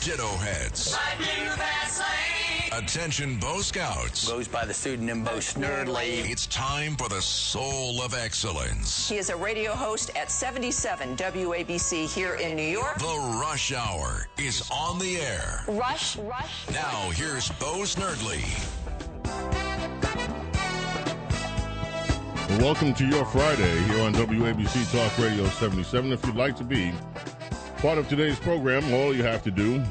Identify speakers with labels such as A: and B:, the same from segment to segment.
A: Ditto Heads. Attention Bo Scouts.
B: Goes by the pseudonym Bo Snerdley.
A: It's time for the Soul of Excellence.
C: He is a radio host at 77 WABC here in New York.
A: The Rush Hour is on the air.
C: Rush, Rush.
A: Now here's Bo Snerdley.
D: Welcome to your Friday here on WABC Talk Radio 77. If you'd like to be Part of today's program, all you have to do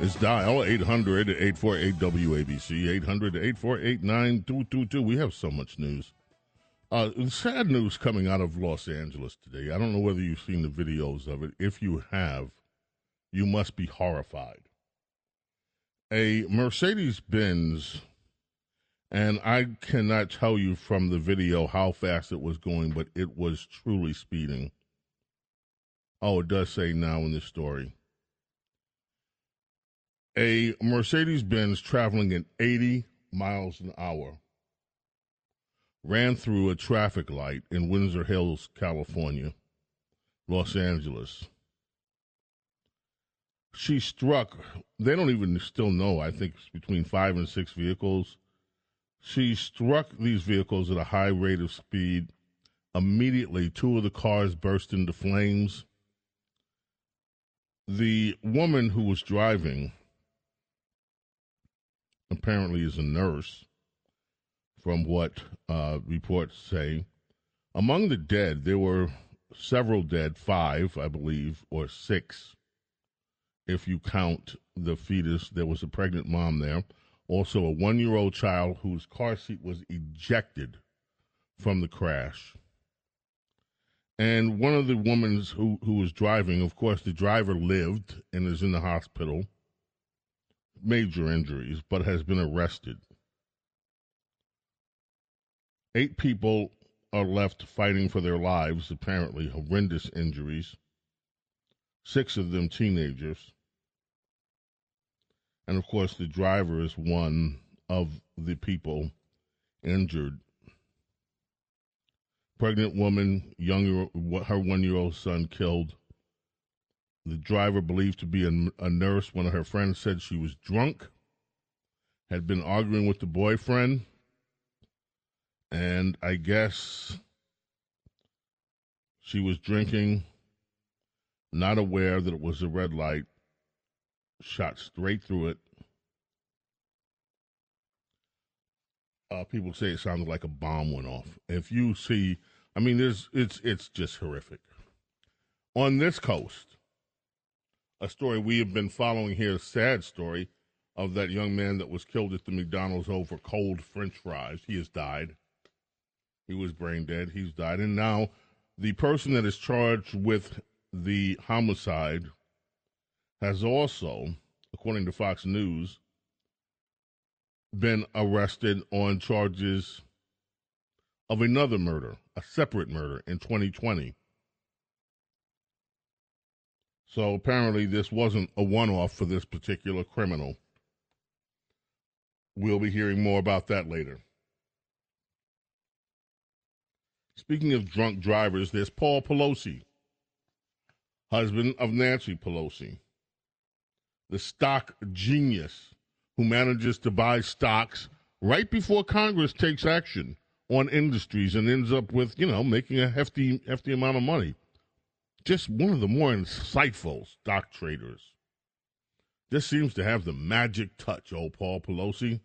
D: is dial 800 848 WABC, 800 848 9222. We have so much news. Uh, sad news coming out of Los Angeles today. I don't know whether you've seen the videos of it. If you have, you must be horrified. A Mercedes Benz, and I cannot tell you from the video how fast it was going, but it was truly speeding Oh, it does say now in this story. A Mercedes Benz traveling at 80 miles an hour ran through a traffic light in Windsor Hills, California, Los Angeles. She struck, they don't even still know, I think it's between five and six vehicles. She struck these vehicles at a high rate of speed. Immediately, two of the cars burst into flames the woman who was driving apparently is a nurse, from what uh, reports say. Among the dead, there were several dead, five, I believe, or six, if you count the fetus. There was a pregnant mom there. Also, a one year old child whose car seat was ejected from the crash. And one of the women who, who was driving, of course, the driver lived and is in the hospital, major injuries, but has been arrested. Eight people are left fighting for their lives, apparently, horrendous injuries. Six of them teenagers. And of course, the driver is one of the people injured pregnant woman, young her one year old son killed. The driver believed to be a, a, nurse. One of her friends said she was drunk, had been arguing with the boyfriend, and I guess she was drinking, not aware that it was a red light, shot straight through it. Uh, people say it sounded like a bomb went off. If you see, I mean, there's it's it's just horrific. On this coast, a story we have been following here, a sad story of that young man that was killed at the McDonald's over cold French fries. He has died. He was brain dead. He's died, and now the person that is charged with the homicide has also, according to Fox News, been arrested on charges of another murder, a separate murder in 2020. So apparently, this wasn't a one off for this particular criminal. We'll be hearing more about that later. Speaking of drunk drivers, there's Paul Pelosi. husband of Nancy Pelosi, the stock genius who manages to buy stocks right before Congress takes action on industries and ends up with, you know, making a hefty, hefty amount of money. Just one of the more insightful stock traders. Just seems to have the magic touch, old Paul Pelosi.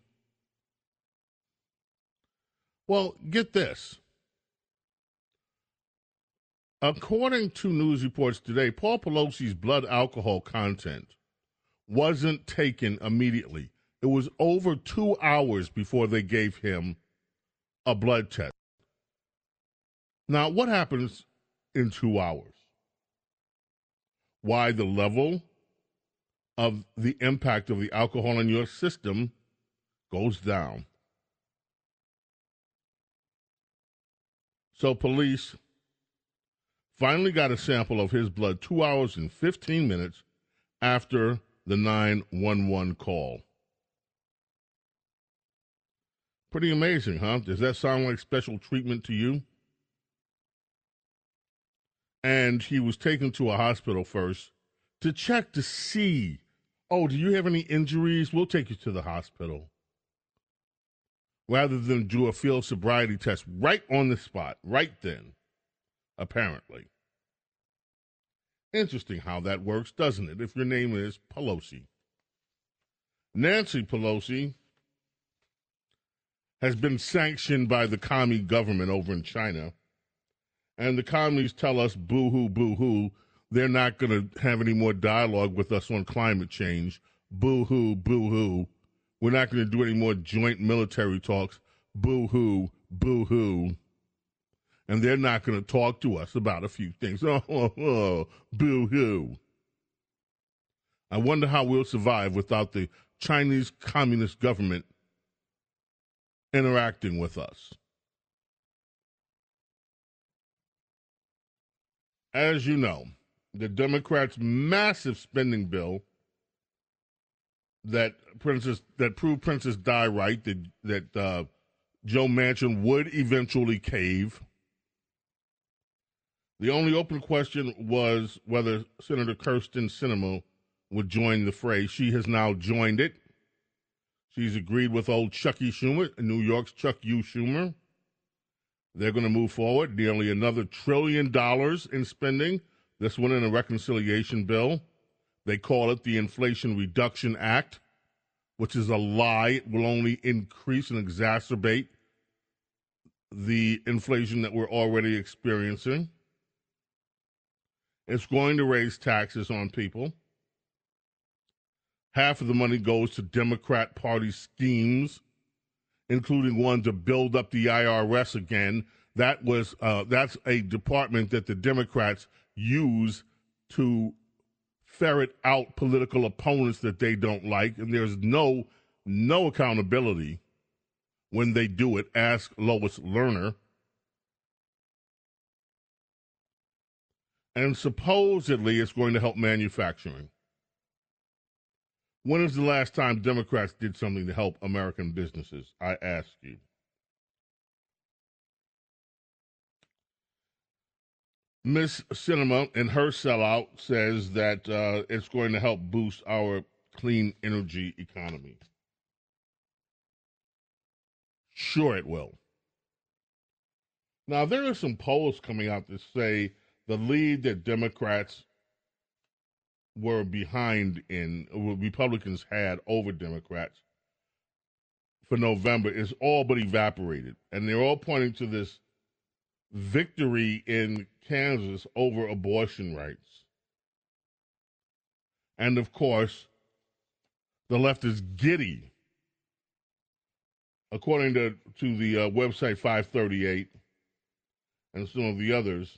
D: Well, get this. According to news reports today, Paul Pelosi's blood alcohol content wasn't taken immediately. It was over two hours before they gave him a blood test. Now, what happens in two hours? Why the level of the impact of the alcohol in your system goes down. So, police finally got a sample of his blood two hours and 15 minutes after the 911 call. Pretty amazing, huh? Does that sound like special treatment to you? And he was taken to a hospital first to check to see, oh, do you have any injuries? We'll take you to the hospital. Rather than do a field sobriety test right on the spot, right then, apparently. Interesting how that works, doesn't it? If your name is Pelosi. Nancy Pelosi has been sanctioned by the commie government over in China. And the commies tell us, boo hoo, boo hoo, they're not going to have any more dialogue with us on climate change. Boo hoo, boo hoo. We're not going to do any more joint military talks. Boo hoo, boo hoo. And they're not going to talk to us about a few things. Oh, oh, oh boo hoo. I wonder how we'll survive without the Chinese Communist government interacting with us. As you know, the Democrats' massive spending bill that Princess that proved Princess Di right that that uh, Joe Manchin would eventually cave. The only open question was whether Senator Kyrsten Sinema would join the fray. She has now joined it. She's agreed with old Chucky Schumer, New York's Chuck U. Schumer. They're going to move forward nearly another trillion dollars in spending. This one in a reconciliation bill. They call it the Inflation Reduction Act, which is a lie. It will only increase and exacerbate the inflation that we're already experiencing. It's going to raise taxes on people. Half of the money goes to Democrat Party schemes, including one to build up the IRS again. That was uh, that's a department that the Democrats use to ferret out political opponents that they don't like, and there's no no accountability when they do it. Ask Lois Lerner. And supposedly it's going to help manufacturing. When is the last time Democrats did something to help American businesses? I ask you. Miss Sinema in her sellout, says that uh, it's going to help boost our clean energy economy. Sure, it will. Now, there are some polls coming out that say the lead that Democrats were behind in what Republicans had over Democrats for November is all but evaporated. And they're all pointing to this victory in Kansas over abortion rights. And of course, the left is giddy. According to, to the uh, website 538 and some of the others,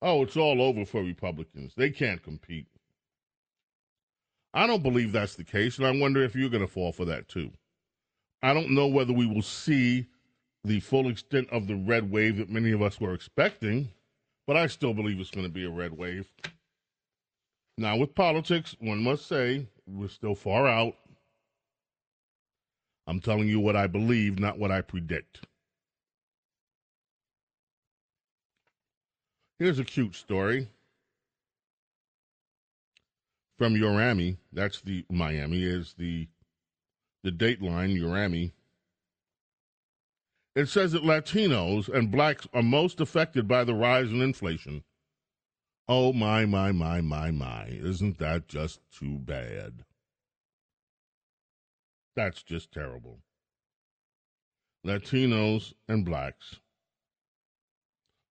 D: oh, it's all over for Republicans. They can't compete. I don't believe that's the case, and I wonder if you're going to fall for that too. I don't know whether we will see the full extent of the red wave that many of us were expecting, but I still believe it's going to be a red wave. Now, with politics, one must say we're still far out. I'm telling you what I believe, not what I predict. Here's a cute story. From Urami, that's the Miami, is the the Dateline, Urami. It says that Latinos and blacks are most affected by the rise in inflation. Oh, my, my, my, my, my. Isn't that just too bad? That's just terrible. Latinos and blacks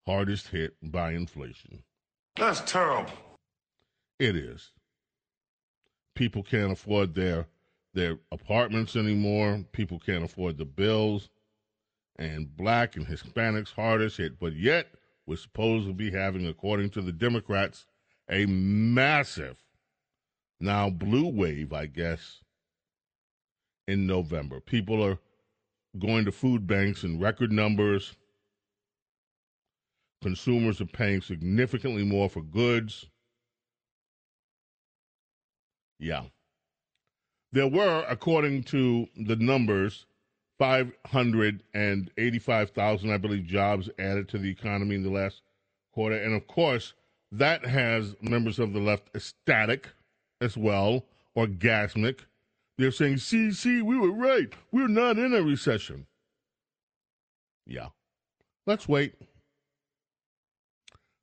D: hardest hit by inflation.
E: That's terrible.
D: It is. People can't afford their their apartments anymore. People can't afford the bills. And black and Hispanics hardest hit. But yet, we're supposed to be having, according to the Democrats, a massive, now blue wave, I guess, in November. People are going to food banks in record numbers. Consumers are paying significantly more for goods. Yeah. There were, according to the numbers, 585,000, I believe, jobs added to the economy in the last quarter. And of course, that has members of the left ecstatic as well, or orgasmic. They're saying, see, see, we were right. We're not in a recession. Yeah. Let's wait.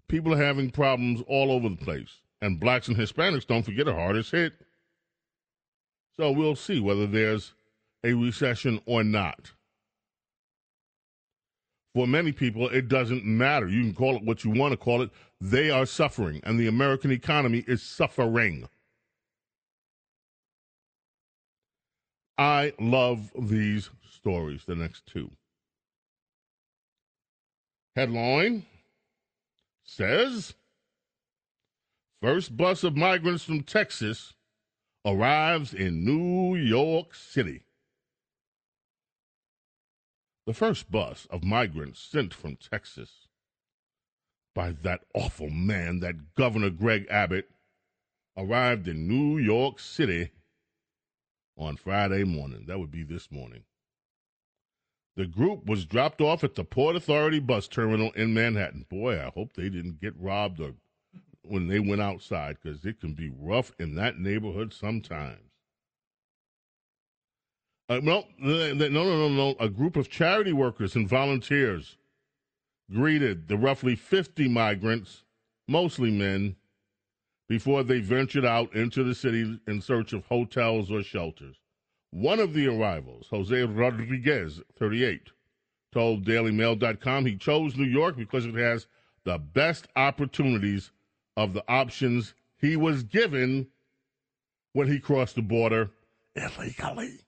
D: People are having problems all over the place. And blacks and Hispanics, don't forget, are hardest hit. So we'll see whether there's a recession or not. For many people, it doesn't matter. You can call it what you want to call it. They are suffering, and the American economy is suffering. I love these stories, the next two. Headline says First bus of migrants from Texas arrives in New York City. The first bus of migrants sent from Texas by that awful man, that Governor Greg Abbott, arrived in New York City on Friday morning. That would be this morning. The group was dropped off at the Port Authority bus terminal in Manhattan. Boy, I hope they didn't get robbed or when they went outside because it can be rough in that neighborhood sometimes. Uh, no, no, no, no, no. A group of charity workers and volunteers greeted the roughly 50 migrants, mostly men, before they ventured out into the city in search of hotels or shelters. One of the arrivals, Jose Rodriguez, 38, told DailyMail.com he chose New York because it has the best opportunities of the options he was given when he crossed the border illegally.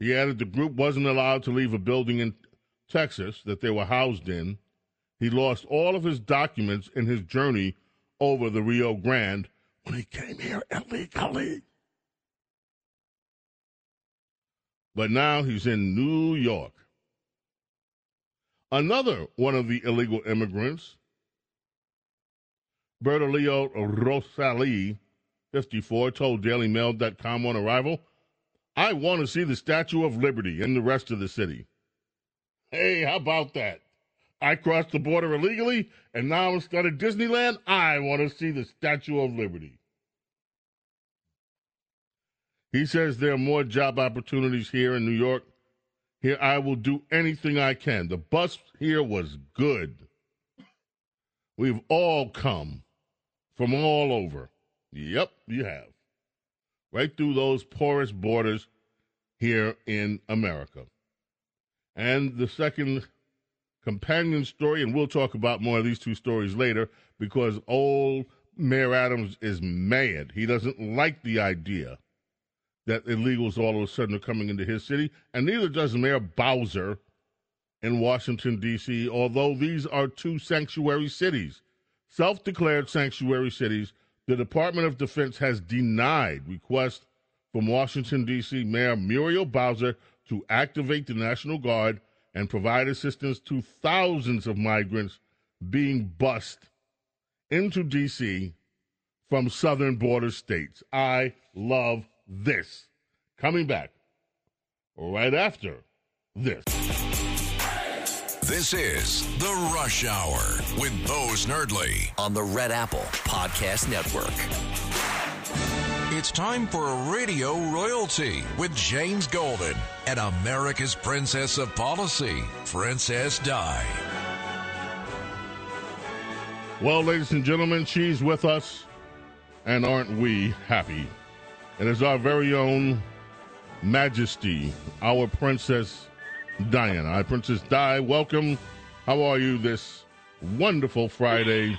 D: He added the group wasn't allowed to leave a building in Texas that they were housed in. He lost all of his documents in his journey over the Rio Grande when he came here illegally. But now he's in New York. Another one of the illegal immigrants, Bertolio Rosali, 54, told DailyMail.com on arrival, I want to see the Statue of Liberty in the rest of the city. Hey, how about that? I crossed the border illegally, and now instead of Disneyland, I want to see the Statue of Liberty. He says there are more job opportunities here in New York here, I will do anything I can. The bus here was good. We've all come from all over. Yep, you have. Right through those porous borders here in America. And the second companion story, and we'll talk about more of these two stories later because old Mayor Adams is mad. He doesn't like the idea that illegals all of a sudden are coming into his city, and neither does Mayor Bowser in Washington, D.C., although these are two sanctuary cities. Self declared sanctuary cities, the Department of Defense has denied requests from Washington, D.C. Mayor Muriel Bowser to activate the National Guard and provide assistance to thousands of migrants being bussed into D.C. from southern border states. I love this. Coming back right after this.
A: This is The Rush Hour with Bo Snerdley
E: on the Red Apple Podcast Network.
A: It's time for Radio Royalty with James Golden and America's Princess of Policy, Princess Di.
D: Well, ladies and gentlemen, she's with us, and aren't we happy? It is our very own Majesty, our Princess Diana. Hi, Princess Di. Welcome. How are you this wonderful Friday?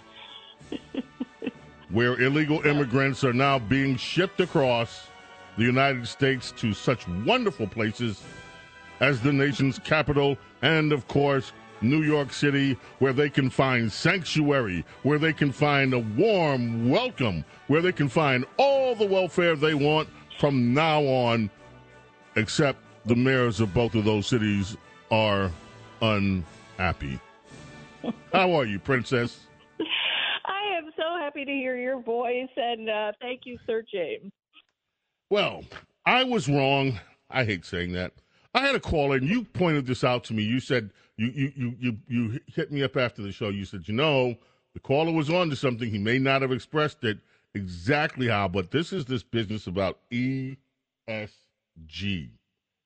D: where illegal immigrants are now being shipped across the United States to such wonderful places as the nation's capital and, of course, New York City, where they can find sanctuary, where they can find a warm welcome, where they can find all the welfare they want from now on, except the mayors of both of those cities are unhappy. How are you, Princess?
F: I am so happy to hear your voice, and uh, thank you, Sir James.
D: Well, I was wrong. I hate saying that. I had a caller, and you pointed this out to me. You said you you you you, you hit me up after the show. You said, you know, the caller was on to something. He may not have expressed it exactly how, but this is this business about ESG,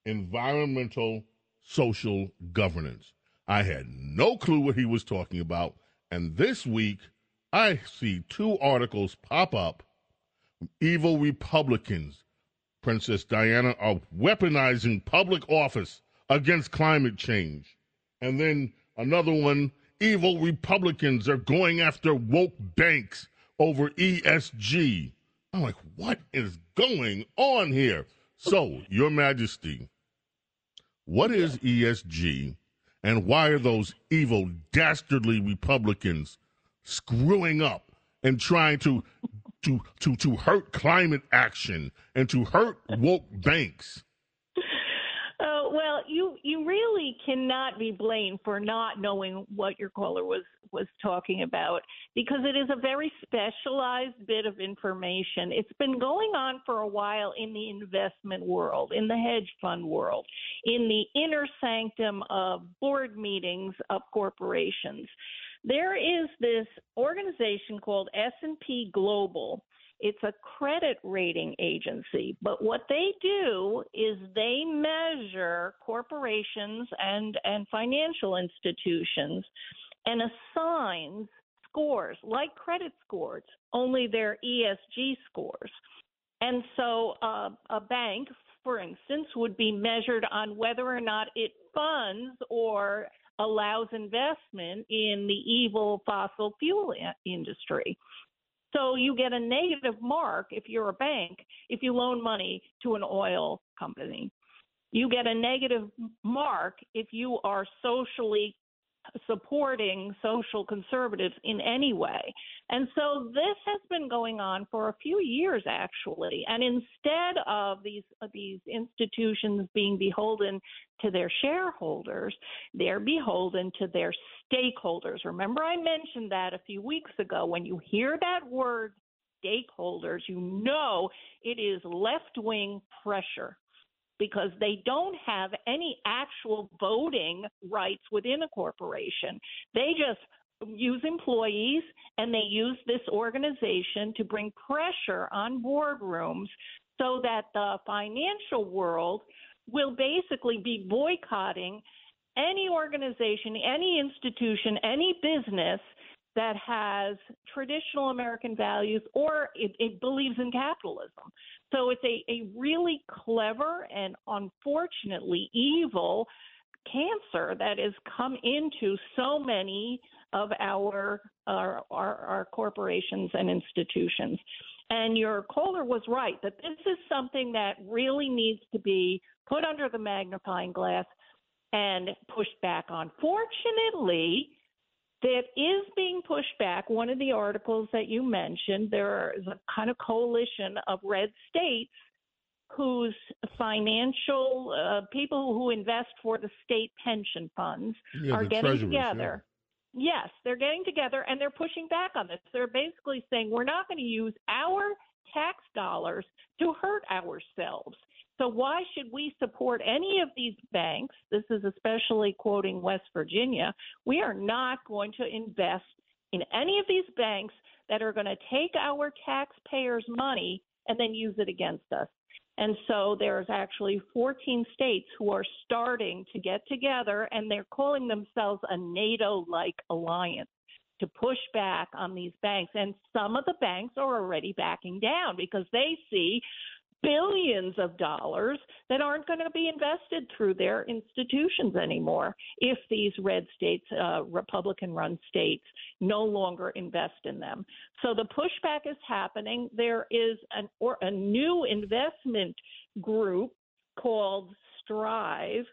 D: environmental social governance. I had no clue what he was talking about, and this week I see two articles pop up. Evil Republicans, Princess Diana, are weaponizing public office against climate change. And then another one evil Republicans are going after woke banks over ESG. I'm like, what is going on here? So, Your Majesty, what is ESG and why are those evil, dastardly Republicans screwing up and trying to to to to hurt climate action and to hurt woke banks.
F: You you really cannot be blamed for not knowing what your caller was was talking about because it is a very specialized bit of information. It's been going on for a while in the investment world, in the hedge fund world, in the inner sanctum of board meetings of corporations. There is this organization called S&P Global. It's a credit rating agency, but what they do is they measure corporations and, and financial institutions and assigns scores like credit scores, only they're ESG scores. And so uh, a bank, for instance, would be measured on whether or not it funds or allows investment in the evil fossil fuel industry. So you get a negative mark if you're a bank if you loan money to an oil company. You get a negative mark if you are socially supporting social conservatives in any way. And so this has been going on for a few years actually. And instead of these uh, these institutions being beholden to their shareholders, they're beholden to their stakeholders. Remember I mentioned that a few weeks ago when you hear that word stakeholders, you know it is left-wing pressure because they don't have any actual voting rights within a corporation. They just use employees and they use this organization to bring pressure on boardrooms so that the financial world will basically be boycotting any organization, any institution, any business that has traditional American values or it, it, believes in capitalism. So it's a, a really clever and unfortunately evil cancer that has come into so many of our our, our, our corporations and institutions. And your caller was right that this is something that really needs to be put under the magnifying glass and pushed back on. Fortunately, that is being pushed back. One of the articles that you mentioned, there is a kind of coalition of red states whose financial uh, people who invest for the state pension funds
D: yeah,
F: are getting
D: Yeah.
F: together. Yes, they're getting together and they're pushing back on this. They're basically saying we're not going to use our tax dollars to hurt ourselves. So why should we support any of these banks? This is especially quoting West Virginia. We are not going to invest in any of these banks that are going to take our taxpayers' money and then use it against us. And so there's actually 14 states who are starting to get together and they're calling themselves a NATO like alliance to push back on these banks. And some of the banks are already backing down because they see billions of dollars that aren't going to be invested through their institutions anymore if these red states, uh, Republican run states, no longer invest in them. So the pushback is happening. There is an, or a new investment group called Strive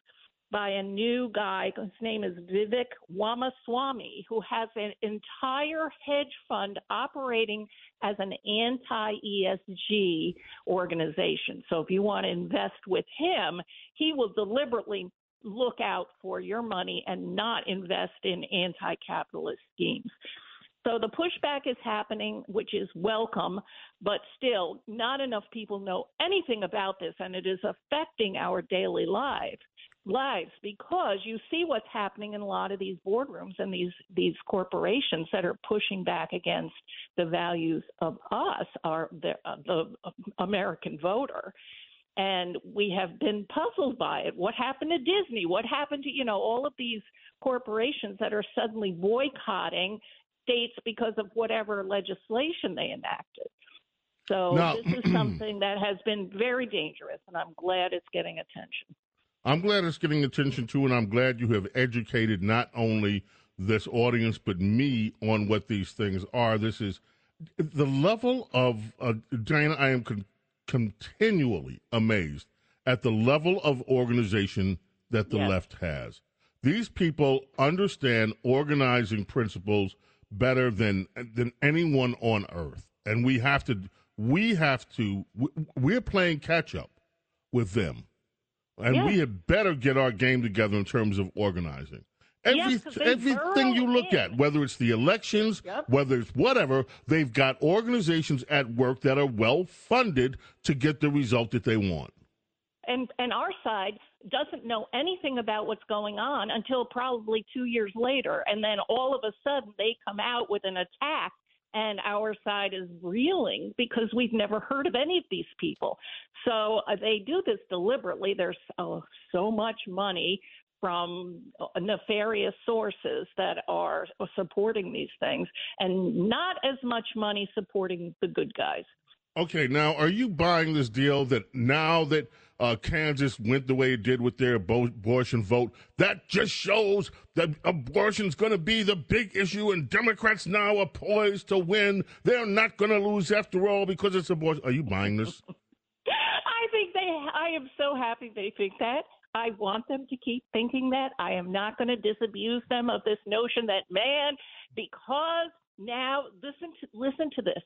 F: by a new guy. His name is Vivek Ramaswamy, who has an entire hedge fund operating as an anti ESG organization. So if you want to invest with him, he will deliberately look out for your money and not invest in anti capitalist schemes. So the pushback is happening, which is welcome, but still, not enough people know anything about this, and it is affecting our daily lives lives because you see what's happening in a lot of these boardrooms and these these corporations that are pushing back against the values of us our the, uh, the American voter. And we have been puzzled by it. What happened to Disney? What happened to you know all of these corporations that are suddenly boycotting states because of whatever legislation they enacted? So now, this is something that has been very dangerous and I'm glad it's getting attention
D: I'm glad it's getting attention too, and I'm glad you have educated not only this audience but me on what these things are. This is the level of uh, Diana. I am con- continually amazed at the level of organization that the yes. left has. These people understand organizing principles better than than anyone on earth, and we have to. We have to. We're playing catch up with them and yes. we had better get our game together in terms of organizing. Every, yes, everything you look in. at, whether it's the elections, yep. whether it's whatever, they've got organizations at work that are well funded to get the result that they want.
F: And and our side doesn't know anything about what's going on until probably two years later, and then all of a sudden they come out with an attack and our side is reeling because we've never heard of any of these people. So uh, they do this deliberately. There's uh, so much money from uh, nefarious sources that are supporting these things, and not as much money supporting the good guys.
D: Okay, now are you buying this deal that now that uh, Kansas went the way it did with their abortion vote, that just shows that abortion's going to be the big issue, and Democrats now are poised to win. They're not going to lose after all because it's abortion. Are you buying this?
F: I think they. I am so happy they think that. I want them to keep thinking that. I am not going to disabuse them of this notion that man, because now listen to listen to this.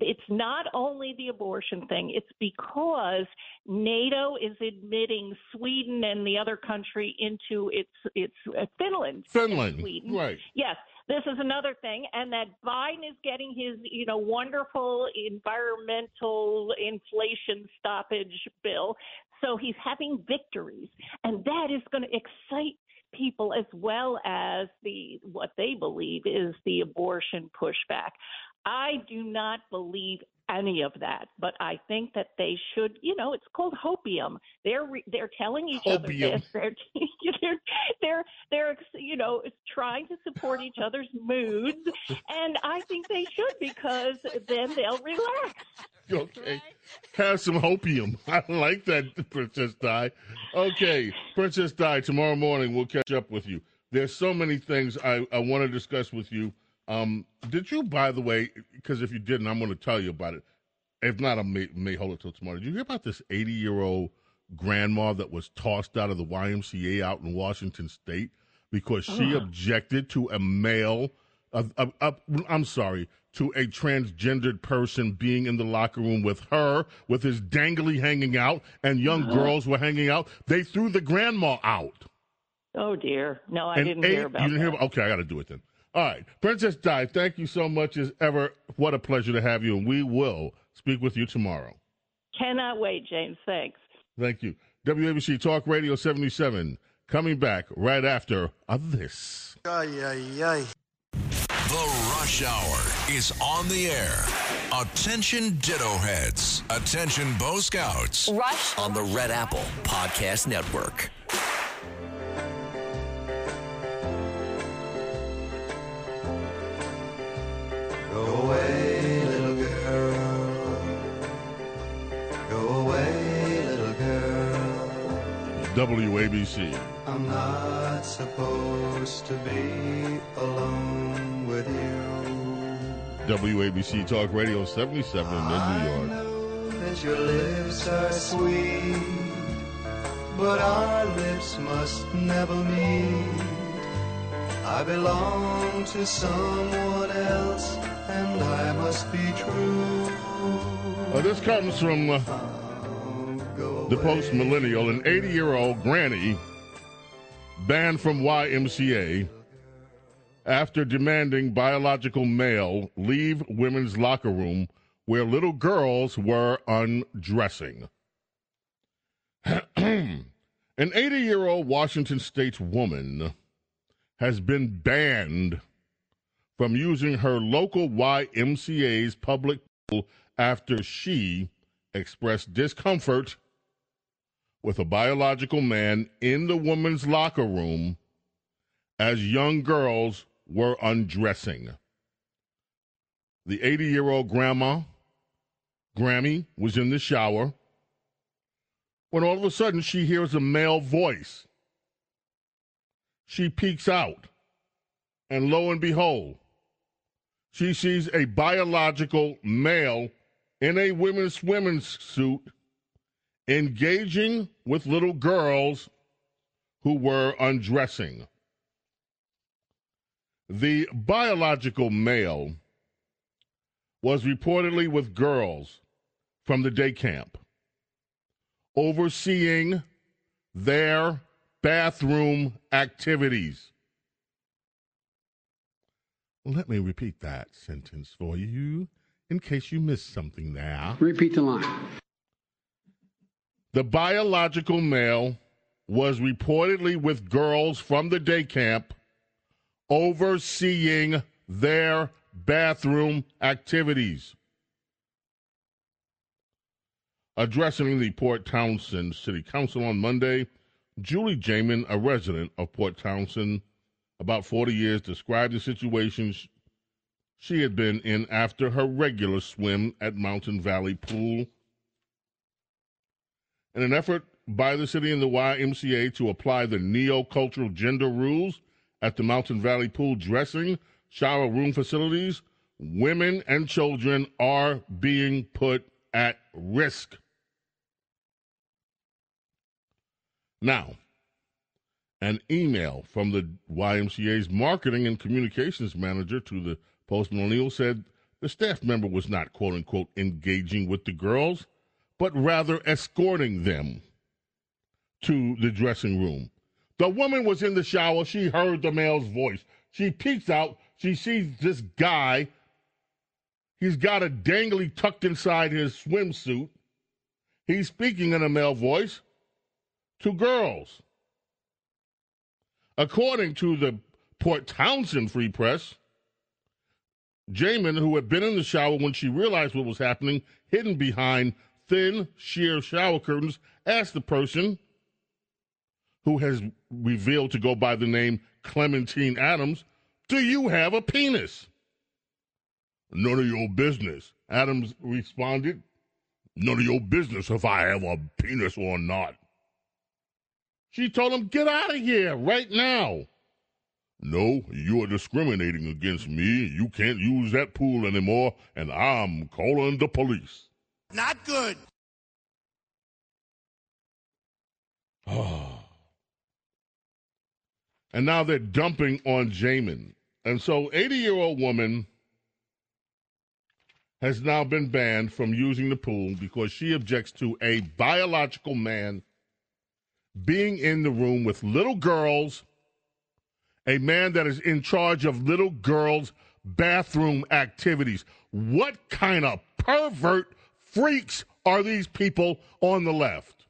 F: It's not only the abortion thing. It's because NATO is admitting Sweden and the other country into its its uh, Finland.
D: Finland,
F: Sweden.
D: right?
F: Yes. This is another thing, and that Biden is getting his, you know, wonderful environmental inflation stoppage bill. So he's having victories, and that is going to excite people as well as the what they believe is the abortion pushback. I do not believe any of that, but I think that they should. You know, it's called hopium. They're they're telling each
D: hopium.
F: other this. They're, they're they're they're you know trying to support each other's moods, and I think they should because then they'll relax.
D: Okay, have some hopium. I like that, Princess Di. Okay, Princess Di. Tomorrow morning we'll catch up with you. There's so many things I, I want to discuss with you um, did you, by the way, because if you didn't, I'm going to tell you about it. If not, I may, may hold it till tomorrow. Did you hear about this 80 year old grandma that was tossed out of the YMCA out in Washington State because she objected to a male, i I'm sorry, to a transgendered person being in the locker room with her, with his dangly hanging out, and young uh-huh. girls were hanging out. They threw the grandma out.
F: Oh dear, no, I and didn't eight, hear about.
D: You didn't that. hear? About, okay, I got to do it then. All right. Princess Di, thank you so much as ever. What a pleasure to have you, and we will speak with you tomorrow.
F: Cannot wait, James. Thanks.
D: Thank you. WABC Talk Radio 77 coming back right after this.
G: Ay, ay, ay.
A: The Rush Hour is on the air. Attention Ditto Heads. Attention Bo Scouts.
E: Rush on the Red Apple Podcast Network.
G: Away, little girl. Go away, little girl.
D: WABC.
G: I'm not supposed to be alone with you.
D: WABC Talk Radio 77 in New York.
G: know that your lips are sweet, but our lips must never meet. I belong to someone else, and I must be true.
D: Uh, this comes from uh, the post millennial. An 80 year old granny banned from YMCA after demanding biological male leave women's locker room where little girls were undressing. An 80 year old Washington state woman has been banned from using her local YMCA's public pool after she expressed discomfort with a biological man in the woman's locker room as young girls were undressing. The 80 year old grandma, Grammy, was in the shower when all of a sudden she hears a male voice. She peeks out, and lo and behold, she sees a biological male in a women's swimming suit engaging with little girls who were undressing. The biological male was reportedly with girls from the day camp, overseeing their bathroom activities. Let me repeat that sentence for you in case you missed something there.
H: Repeat the line.
D: The biological male was reportedly with girls from the day camp overseeing their bathroom activities. Addressing the Port Townsend City Council on Monday, Julie Jaman, a resident of Port Townsend, about 40 years, described the situation sh- she had been in after her regular swim at Mountain Valley Pool. In an effort by the city and the YMCA to apply the neo-cultural gender rules at the Mountain Valley Pool dressing shower room facilities, women and children are being put at risk. Now, an email from the YMCA's marketing and communications manager to the Post Millennial said the staff member was not quote unquote engaging with the girls, but rather escorting them to the dressing room. The woman was in the shower. She heard the male's voice. She peeks out. She sees this guy. He's got a dangly tucked inside his swimsuit. He's speaking in a male voice to girls. According to the Port Townsend Free Press, Jaman, who had been in the shower when she realized what was happening, hidden behind thin, sheer shower curtains, asked the person who has revealed to go by the name Clementine Adams, Do you have a penis? None of your business. Adams responded, None of your business if I have a penis or not. She told him, Get out of here right now. No, you are discriminating against me. You can't use that pool anymore, and I'm calling the police.
G: Not good.
D: And now they're dumping on Jaman. And so 80 year old woman has now been banned from using the pool because she objects to a biological man being in the room with little girls, a man that is in charge of little girls' bathroom activities. What kind of pervert freaks are these people on the left?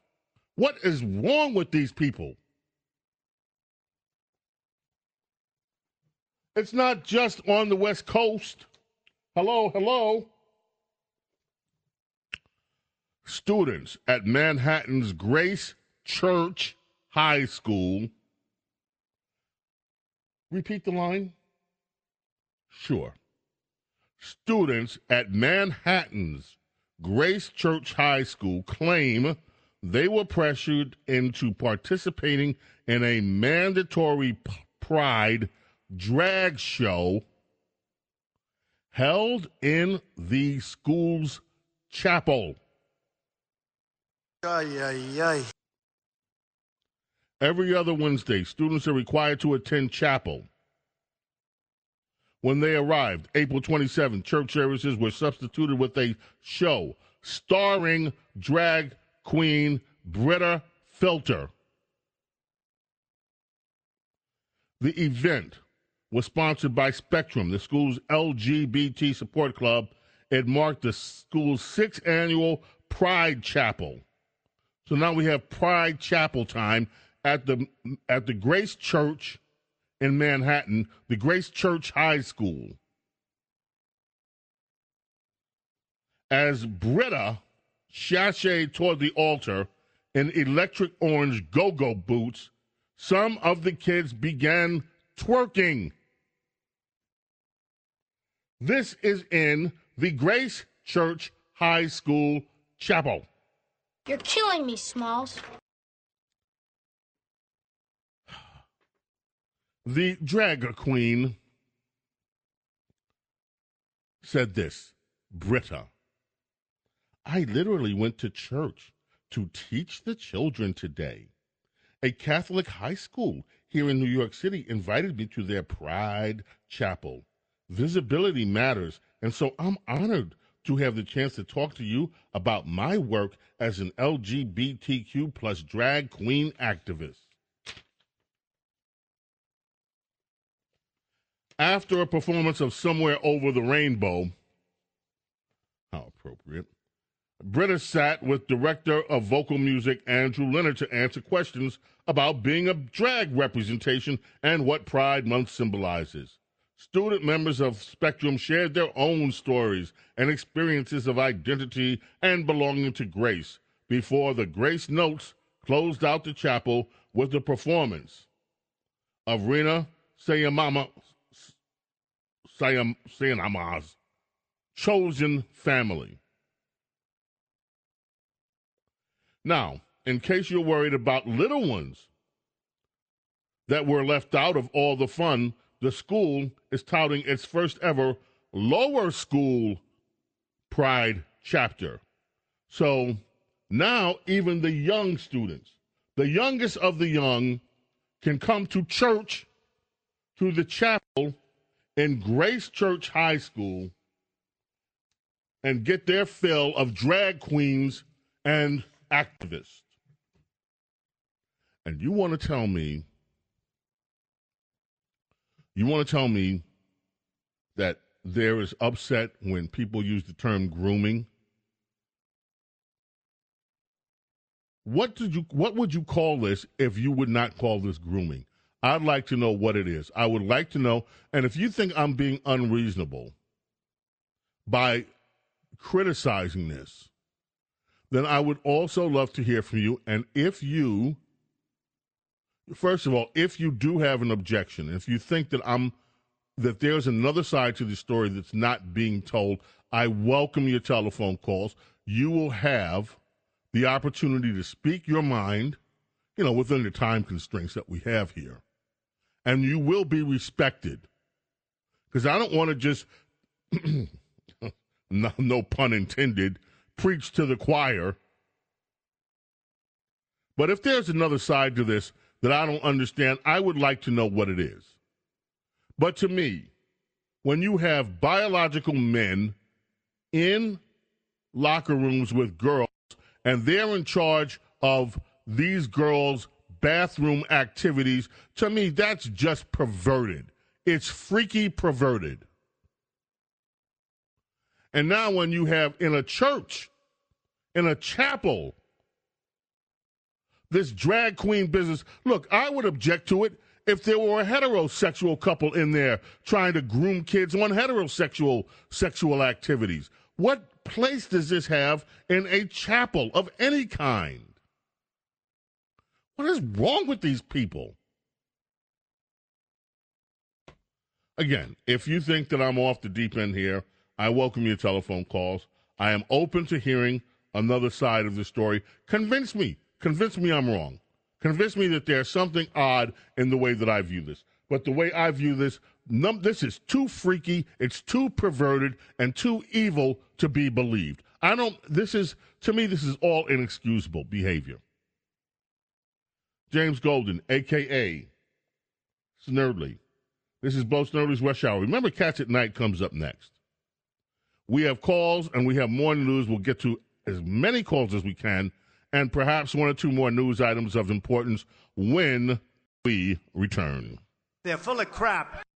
D: What is wrong with these people? It's not just on the West Coast. Hello, hello. Students at Manhattan's Grace Church High School. Repeat the line? Sure. Students at Manhattan's Grace Church High School claim they were pressured into participating in a mandatory pride drag show held in the school's chapel.
H: Ay, ay, ay.
D: Every other Wednesday, students are required to attend chapel. When they arrived, April 27, church services were substituted with a show starring drag queen Britta Filter. The event was sponsored by Spectrum, the school's LGBT support club. It marked the school's sixth annual Pride Chapel. So now we have Pride Chapel time at the at the Grace Church in Manhattan, the Grace Church High School. As Britta sashayed toward the altar in electric orange go-go boots, some of the kids began twerking. This is in the Grace Church High School chapel.
I: You're killing me, Smalls.
D: The drag queen said this Britta, I literally went to church to teach the children today. A Catholic high school here in New York City invited me to their Pride Chapel visibility matters. And so I'm honored to have the chance to talk to you about my work as an LGBTQ plus drag queen activist. After a performance of Somewhere Over the Rainbow, how appropriate, Britta sat with director of vocal music Andrew Leonard to answer questions about being a drag representation and what Pride Month symbolizes. Student members of Spectrum shared their own stories and experiences of identity and belonging to Grace before the Grace Notes closed out the chapel with the performance of Rina Sayamama, Sayam, Sayama's chosen family. Now, in case you're worried about little ones that were left out of all the fun, the school is touting its first ever lower school pride chapter. So now even the young students, the youngest of the young, can come to church, to the chapel in Grace Church High School and get their fill of drag queens and activists. And you want to tell me you want to tell me that there is upset when people use the term grooming? What did you what would you call this if you would not call this grooming? I'd like to know what it is. I would like to know and if you think I'm being unreasonable by criticizing this, then I would also love to hear from you and if you First of all, if you do have an objection, if you think that I'm that there's another side to the story that's not being told, I welcome your telephone calls. You will have the opportunity to speak your mind, you know, within the time constraints that we have here. And you will be respected. Because I don't want to just, no, no pun intended, preach to the choir. But if there's another side to this, that I don't understand, I would like to know what it is. But to me, when you have biological men in locker rooms with girls and they're in charge of these girls' bathroom activities, to me, that's just perverted. It's freaky perverted. And now, when you have in a church, in a chapel, this drag queen business. Look, I would object to it if there were a heterosexual couple in there trying to groom kids on heterosexual sexual activities. What place does this have in a chapel of any kind? What is wrong with these people? Again, if you think that I'm off the deep end here, I welcome your telephone calls. I am open to hearing another side of the story. Convince me. Convince me I'm wrong. Convince me that there's something odd in the way that I view this. But the way I view this, num- this is too freaky, it's too perverted, and too evil to be believed. I don't, this is, to me, this is all inexcusable behavior. James Golden, a.k.a. Snerdley. This is Bo Snerdley's Rush Hour. Remember, Cats at Night comes up next. We have calls and we have more news. We'll get to as many calls as we can and perhaps one or two more news items of importance when we return.
H: They're full of crap.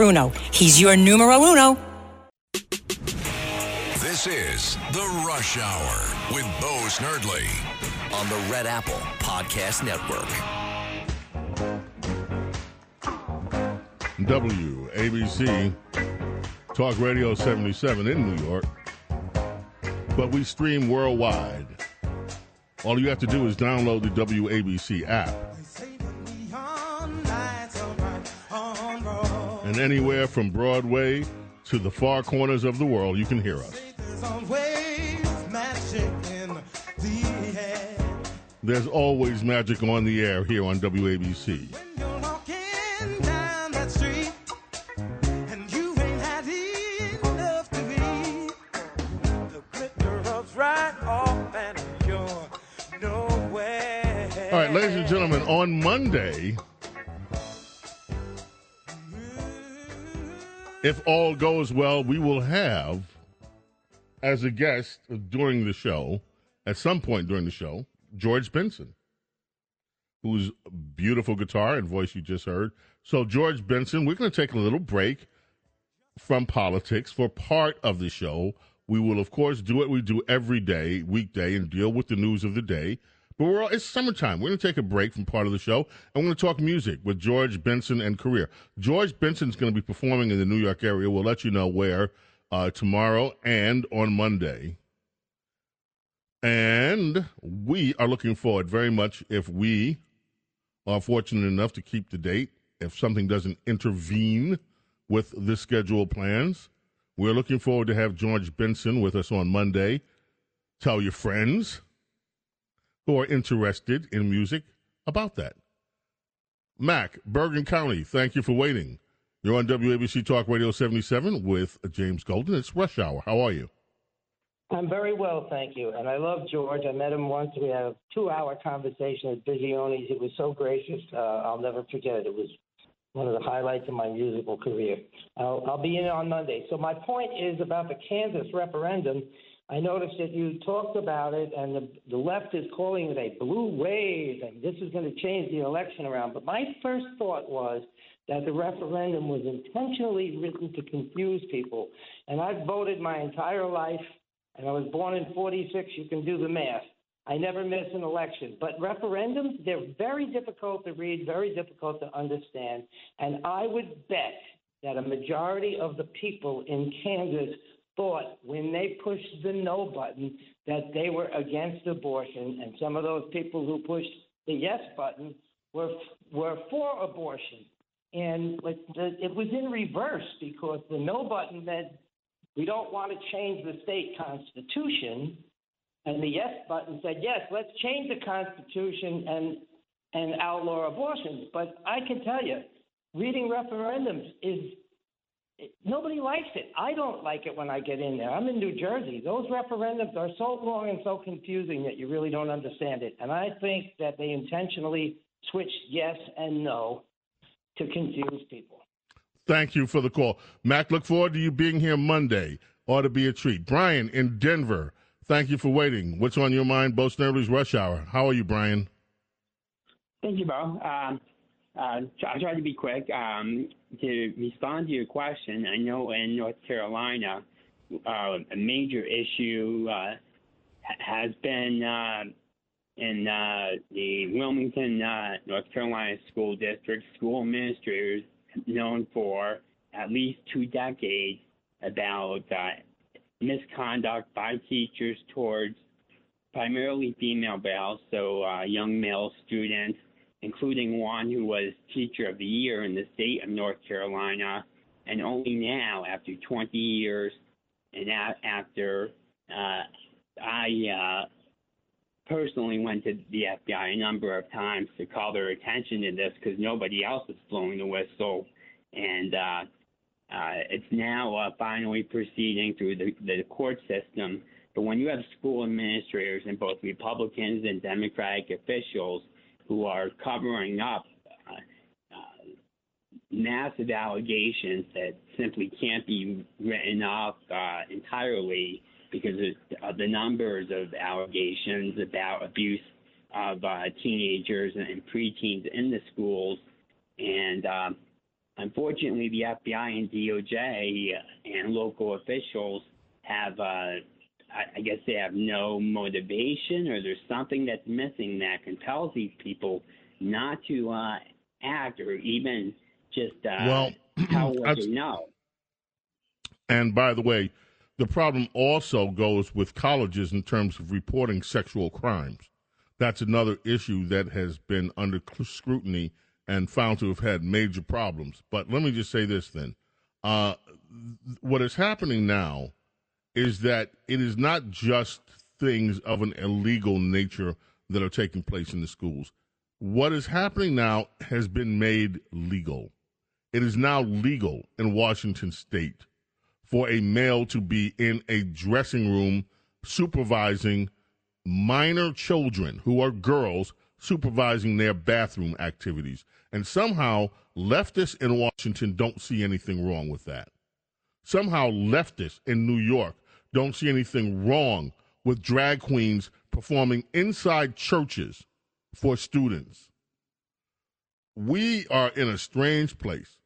J: He's your numero uno.
A: This is The Rush Hour with Bo Snerdly
E: on the Red Apple Podcast Network.
D: WABC Talk Radio 77 in New York, but we stream worldwide. All you have to do is download the WABC app. And anywhere from Broadway to the far corners of the world, you can hear us. There's always magic on the air here on WABC. All right, ladies and gentlemen, on Monday, if all goes well, we will have as a guest during the show, at some point during the show, George Benson, whose beautiful guitar and voice you just heard. So, George Benson, we're going to take a little break from politics for part of the show. We will, of course, do what we do every day, weekday, and deal with the news of the day. But we're all, it's summertime. We're going to take a break from part of the show, and we're going to talk music with George Benson and career. George Benson's going to be performing in the New York area. We'll let you know where uh, tomorrow and on Monday. And we are looking forward very much if we are fortunate enough to keep the date, if something doesn't intervene with the schedule plans. We're looking forward to have George Benson with us on Monday. Tell your friends who are interested in music about that. Mac, Bergen County, thank you for waiting. You're on WABC Talk Radio 77 with James Golden. It's Rush Hour. How are you?
K: I'm very well, thank you. And I love George. I met him once. We had a two hour conversation at Bizioni's. He was so gracious. Uh, I'll never forget it. It was one of the highlights of my musical career. I'll, I'll be in on Monday. So, my point is about the Kansas referendum. I noticed that you talked about it, and the, the left is calling it a blue wave, and this is going to change the election around. But my first thought was that the referendum was intentionally written to confuse people. And I've voted my entire life, and I was born in 46. You can do the math. I never miss an election. But referendums, they're very difficult to read, very difficult to understand. And I would bet that a majority of the people in Kansas thought when they pushed the no button that they were against abortion, and some of those people who pushed the yes button were were for abortion. And it was in reverse because the no button meant we don't want to change the state constitution, and the yes button said yes, let's change the constitution and and outlaw abortion. But I can tell you, reading referendums is nobody likes it. I don't like it when I get in there. I'm in New Jersey. Those referendums are so long and so confusing that you really don't understand it. And I think that they intentionally switched yes and no to confuse people.
D: Thank you for the call. Mac, look forward to you being here Monday. Ought to be a treat. Brian in Denver, thank you for waiting. What's on your mind, Bo Snerdley's Rush Hour? How are you, Brian?
L: Thank you, Bo. Um, uh, I'll try to be quick. Um, to respond to your question, I know in North Carolina, uh, a major issue uh, has been uh, in uh, the Wilmington, uh, North Carolina School District, school administrators known for at least two decades about misconduct by teachers towards primarily female males, so young male students including one who was Teacher of the Year in the state of North Carolina, and only now, after 20 years, and after uh, I uh, personally went to the FBI a number of times to call their attention to this because nobody else is blowing the whistle, and uh, uh, it's now uh, finally proceeding through the, the court system. But when you have school administrators and both Republicans and Democratic officials who are covering up uh, uh, massive allegations that simply can't be written off uh, entirely because of the numbers of allegations about abuse of uh, teenagers and preteens in the schools. And um, unfortunately, the FBI and DOJ and local officials have uh, I, guess they have no motivation or there's something that's missing that compels these people not to uh, act or even just uh,
D: well,
L: tell what they know.
D: And by the way, the problem also goes with colleges in terms of reporting sexual crimes. That's another issue that has been under scrutiny and found to have had major problems. But let me just say this then. Uh, what is happening now is that it is not just things of an illegal nature that are taking place in the schools. What is happening now has been made legal. It is now legal in Washington state for a male to be in a dressing room supervising minor children who are girls supervising their bathroom activities. And somehow leftists in Washington don't see anything wrong with that. Somehow leftists in New York don't see anything wrong with drag queens performing inside churches for students. We are in a strange place.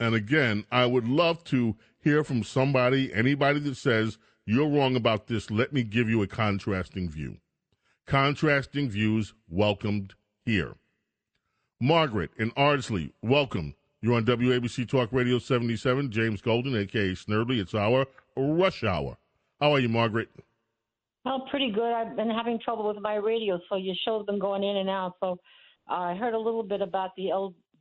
D: And again, I would love to hear from somebody, anybody that says, you're wrong about this. Let me give you a contrasting view. Contrasting views welcomed here. Margaret in Ardsley, welcome. You're on WABC Talk Radio 77. James Golden, aka Snerdley. It's our rush hour. How are you, Margaret?
M: Oh, pretty good. I've been having trouble with my radio, so your show's been going in and out. So uh, I heard a little bit about the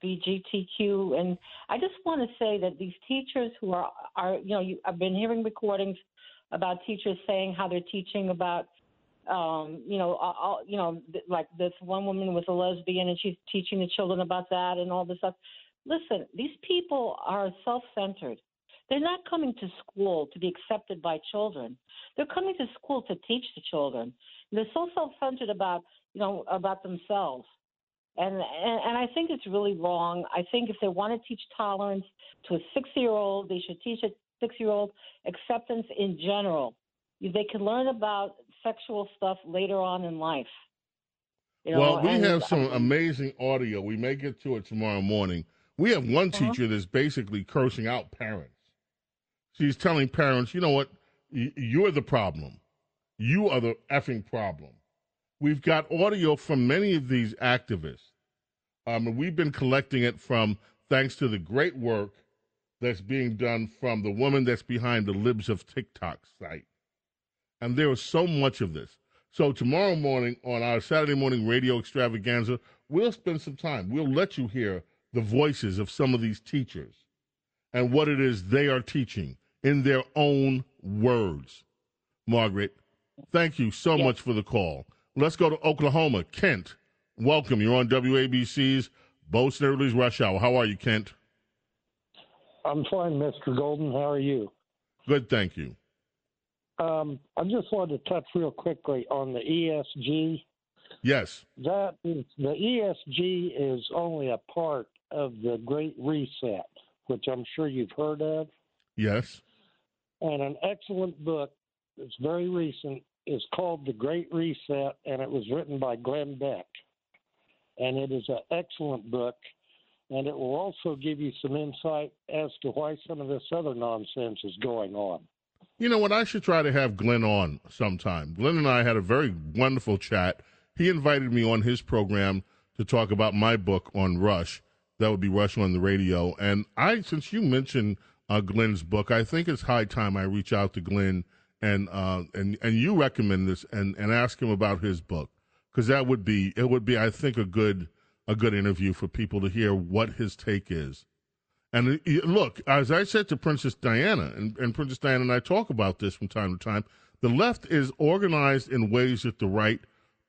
M: LGBTQ, and I just want to say that these teachers who are are you know you, I've been hearing recordings about teachers saying how they're teaching about um, you know, all, you know, like this one woman was a lesbian and she's teaching the children about that and all this stuff. Listen, these people are self-centered. They're not coming to school to be accepted by children. They're coming to school to teach the children. They're so self-centered about, you know, about themselves. And, and and I think it's really wrong. I think if they want to teach tolerance to a six-year-old, they should teach a six-year-old acceptance in general. They can learn about sexual stuff later on in life.
D: You know, well, we have some amazing audio. We may get to it tomorrow morning. We have one uh-huh. teacher that's basically cursing out parents. She's telling parents, you know what? You're the problem. You are the effing problem. We've got audio from many of these activists. Um, and we've been collecting it from, thanks to the great work that's being done from the woman that's behind the Libs of TikTok site. And there is so much of this. So tomorrow morning on our Saturday morning radio extravaganza, we'll spend some time. We'll let you hear the voices of some of these teachers and what it is they are teaching in their own words. Margaret, thank you so yes. much for the call. Let's go to Oklahoma. Kent, welcome. You're on WABC's Bo Snerdley's Rush Hour. How are you, Kent?
N: I'm fine, Mr. Golden. How are you?
D: Good, thank you.
N: Um, I just wanted to touch real quickly on the ESG.
D: Yes.
N: That is, the ESG is only a part of the Great Reset, which I'm sure you've heard of.
D: Yes.
N: And an excellent book that's very recent is called The Great Reset, and it was written by Glenn Beck. And it is an excellent book, and it will also give you some insight as to why some of this other nonsense is going on.
D: You know what? I should try to have Glenn on sometime. Glenn and I had a very wonderful chat. He invited me on his program to talk about my book on Rush. That would be Rush on the radio. And I, since you mentioned uh, Glenn's book, I think it's high time I reach out to Glenn and uh, and and you recommend this and and ask him about his book because that would be it would be I think a good a good interview for people to hear what his take is. And uh, look, as I said to Princess Diana, and, and Princess Diana and I talk about this from time to time, the left is organized in ways that the right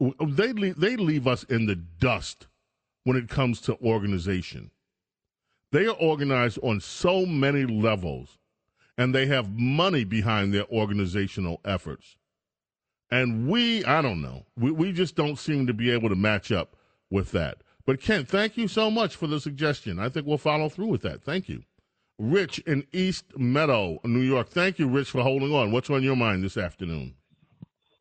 D: they leave, they leave us in the dust when it comes to organization. They are organized on so many levels and they have money behind their organizational efforts. And we, I don't know, we, we just don't seem to be able to match up with that. But Ken, thank you so much for the suggestion. I think we'll follow through with that. Thank you. Rich in East Meadow, New York. Thank you, Rich, for holding on. What's on your mind this afternoon?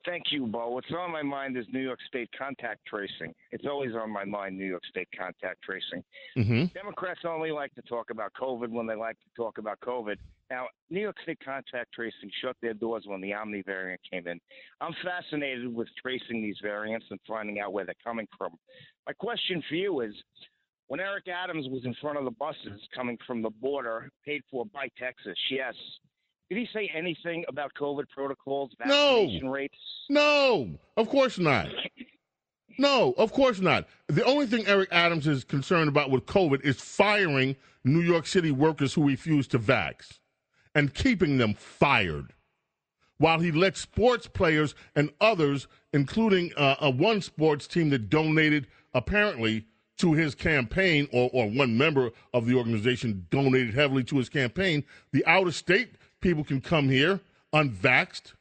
O: Thank you, Bo. What's on my mind is New York State contact tracing. It's always on my mind, New York State contact tracing.
D: Mm-hmm.
O: Democrats only like to talk about COVID when they like to talk about COVID. Now, New York State contact tracing shut their doors when the Omni variant came in. I'm fascinated with tracing these variants and finding out where they're coming from. My question for you is when Eric Adams was in front of the buses coming from the border paid for by Texas, yes, did he say anything about COVID protocols, vaccination
D: no.
O: rates?
D: No, of course not. No, of course not. The only thing Eric Adams is concerned about with COVID is firing New York City workers who refuse to vax and keeping them fired. While he let sports players and others, including uh, a one sports team that donated apparently to his campaign, or, or one member of the organization donated heavily to his campaign, the out of state people can come here unvaxxed.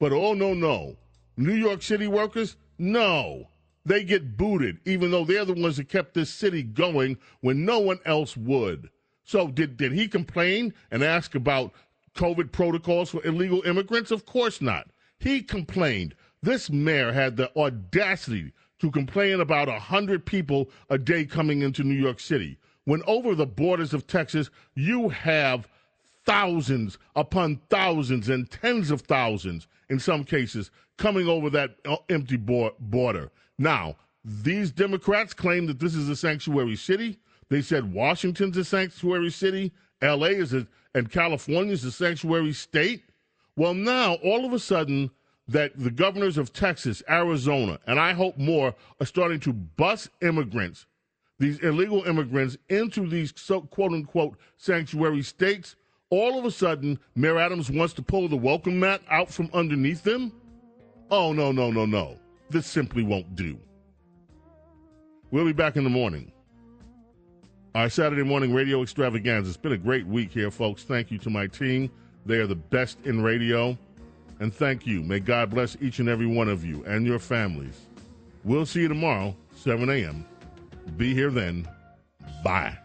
D: But oh, no, no. New York City workers, no. They get booted, even though they're the ones that kept this city going when no one else would. So, did, did he complain and ask about COVID protocols for illegal immigrants? Of course not. He complained. This mayor had the audacity to complain about 100 people a day coming into New York City. When over the borders of Texas, you have thousands upon thousands and tens of thousands in some cases coming over that uh, empty border. Now, these Democrats claim that this is a sanctuary city. They said Washington's a sanctuary city, LA is a, and California is a sanctuary state. Well, now all of a sudden, that the governors of Texas, Arizona, and I hope more are starting to bus immigrants, these illegal immigrants, into these so, quote unquote sanctuary states all of a sudden, Mayor Adams wants to pull the welcome mat out from underneath them? Oh, no, no, no, no. This simply won't do. We'll be back in the morning. Our Saturday morning radio extravaganza. It's been a great week here, folks. Thank you to my team. They are the best in radio. And thank you. May God bless each and every one of you and your families. We'll see you tomorrow, 7 a.m. Be here then. Bye.